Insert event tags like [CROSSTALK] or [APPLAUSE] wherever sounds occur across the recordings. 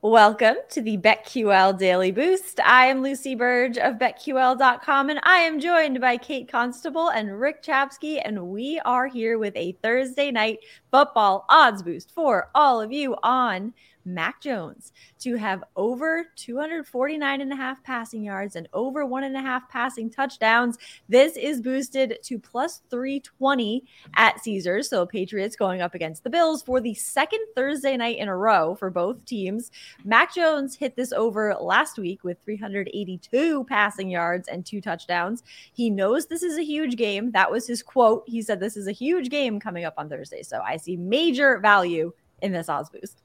Welcome to the BetQL Daily Boost. I am Lucy Burge of BetQL.com, and I am joined by Kate Constable and Rick Chapsky, and we are here with a Thursday night football odds boost for all of you on Mac Jones to have over 249 and a half passing yards and over one and a half passing touchdowns. This is boosted to plus 320 at Caesars. So Patriots going up against the Bills for the second Thursday night in a row for both teams. Mac Jones hit this over last week with 382 passing yards and two touchdowns. He knows this is a huge game. That was his quote. He said, This is a huge game coming up on Thursday. So I see major value in this odds boost.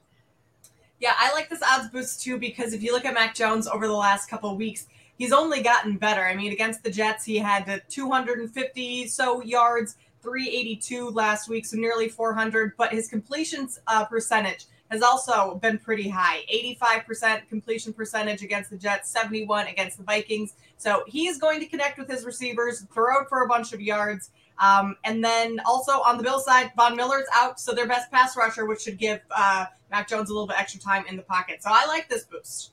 Yeah, I like this odds boost too because if you look at Mac Jones over the last couple weeks, he's only gotten better. I mean, against the Jets, he had 250 so yards, 382 last week, so nearly 400. But his completions uh, percentage has also been pretty high 85% completion percentage against the Jets, 71 against the Vikings. So he's going to connect with his receivers, throw it for a bunch of yards. Um, and then also on the Bill side, Von Miller's out, so their best pass rusher, which should give uh, Mac Jones a little bit extra time in the pocket. So I like this boost.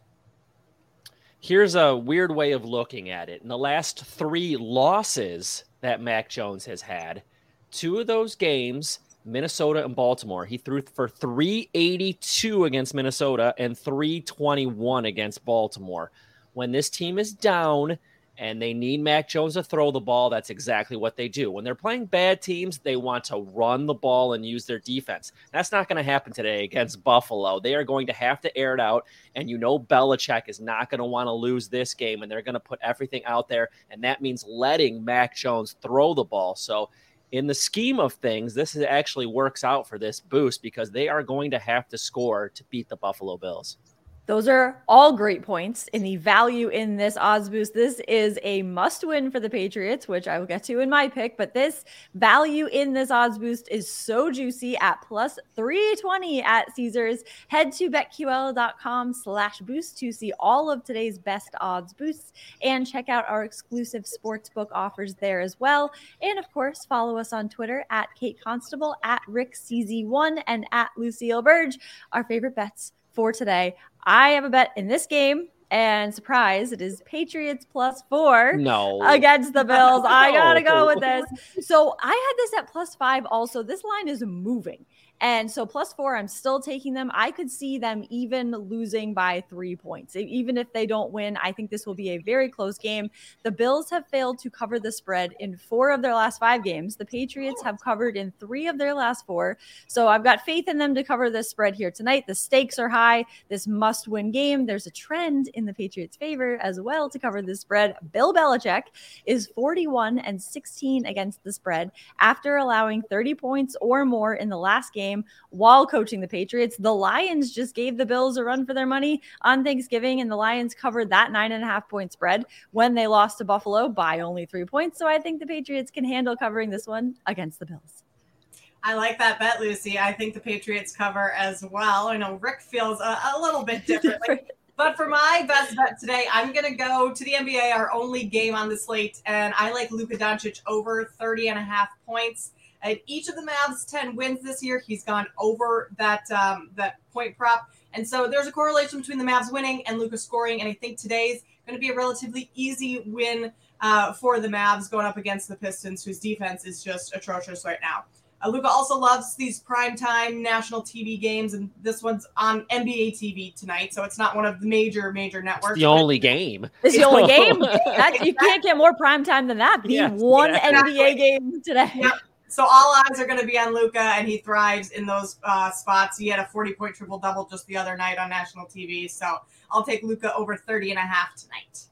Here's a weird way of looking at it. In the last three losses that Mac Jones has had, two of those games, Minnesota and Baltimore, he threw for 382 against Minnesota and 321 against Baltimore. When this team is down, and they need Mac Jones to throw the ball, that's exactly what they do. When they're playing bad teams, they want to run the ball and use their defense. That's not going to happen today against Buffalo. They are going to have to air it out, and you know Belichick is not going to want to lose this game, and they're going to put everything out there, and that means letting Mac Jones throw the ball. So, in the scheme of things, this actually works out for this boost because they are going to have to score to beat the Buffalo Bills. Those are all great points in the value in this odds boost. This is a must win for the Patriots, which I will get to in my pick. But this value in this odds boost is so juicy at plus 320 at Caesars. Head to betql.com slash boost to see all of today's best odds boosts and check out our exclusive sportsbook offers there as well. And of course, follow us on Twitter at Kate Constable, at Rick CZ1, and at Lucille Burge. Our favorite bets for today. I have a bet in this game. And surprise, it is Patriots plus four no. against the Bills. I [LAUGHS] gotta go with this. So I had this at plus five also. This line is moving. And so plus four, I'm still taking them. I could see them even losing by three points. Even if they don't win, I think this will be a very close game. The Bills have failed to cover the spread in four of their last five games. The Patriots have covered in three of their last four. So I've got faith in them to cover this spread here tonight. The stakes are high. This must win game. There's a trend in the Patriots' favor as well to cover this spread. Bill Belichick is 41 and 16 against the spread after allowing 30 points or more in the last game game while coaching the Patriots. The Lions just gave the Bills a run for their money on Thanksgiving, and the Lions covered that nine and a half point spread when they lost to Buffalo by only three points. So I think the Patriots can handle covering this one against the Bills. I like that bet, Lucy. I think the Patriots cover as well. I know Rick feels a, a little bit differently. [LAUGHS] But for my best bet today, I'm going to go to the NBA, our only game on the slate, and I like Luka Doncic over 30 and a half points. At each of the Mavs 10 wins this year, he's gone over that um, that point prop. And so there's a correlation between the Mavs winning and Luka scoring. And I think today's going to be a relatively easy win uh, for the Mavs going up against the Pistons, whose defense is just atrocious right now. Uh, Luka also loves these primetime national TV games, and this one's on NBA TV tonight, so it's not one of the major major networks. [LAUGHS] It's the only game. It's the only game. That, you can't get more primetime than that. The yes, one yeah, NBA exactly. game today. Yep. So all eyes are going to be on Luka, and he thrives in those uh, spots. He had a 40 point triple double just the other night on national TV. So I'll take Luka over 30 and a half tonight.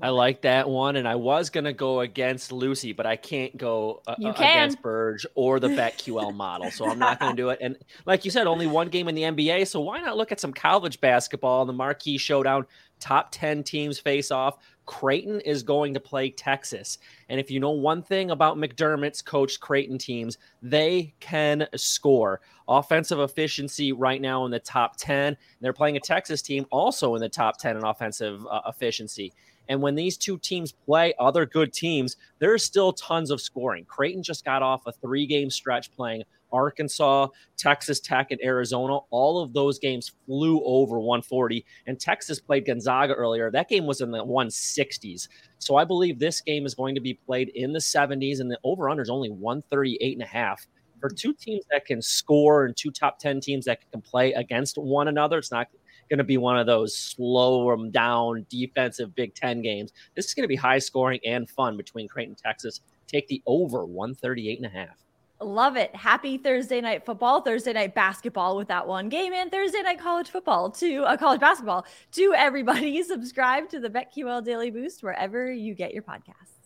I like that one, and I was gonna go against Lucy, but I can't go uh, uh can. against Burge or the BetQL model, so I'm not gonna do it. And like you said, only one game in the NBA, so why not look at some college basketball? The marquee showdown, top ten teams face off. Creighton is going to play Texas. And if you know one thing about McDermott's coached Creighton teams, they can score. Offensive efficiency right now in the top 10. They're playing a Texas team also in the top 10 in offensive uh, efficiency. And when these two teams play other good teams, there's still tons of scoring. Creighton just got off a three game stretch playing Arkansas, Texas Tech, and Arizona. All of those games flew over 140. And Texas played Gonzaga earlier. That game was in the 160s. So I believe this game is going to be played in the 70s, and the over under is only 138 and a half. For two teams that can score and two top 10 teams that can play against one another, it's not going to be one of those slow them down defensive Big Ten games. This is going to be high scoring and fun between Creighton, Texas. Take the over 138 and a half. Love it. Happy Thursday night football, Thursday night basketball with that one game, and Thursday night college football to uh, college basketball to everybody. [LAUGHS] Subscribe to the BetQL Daily Boost wherever you get your podcasts.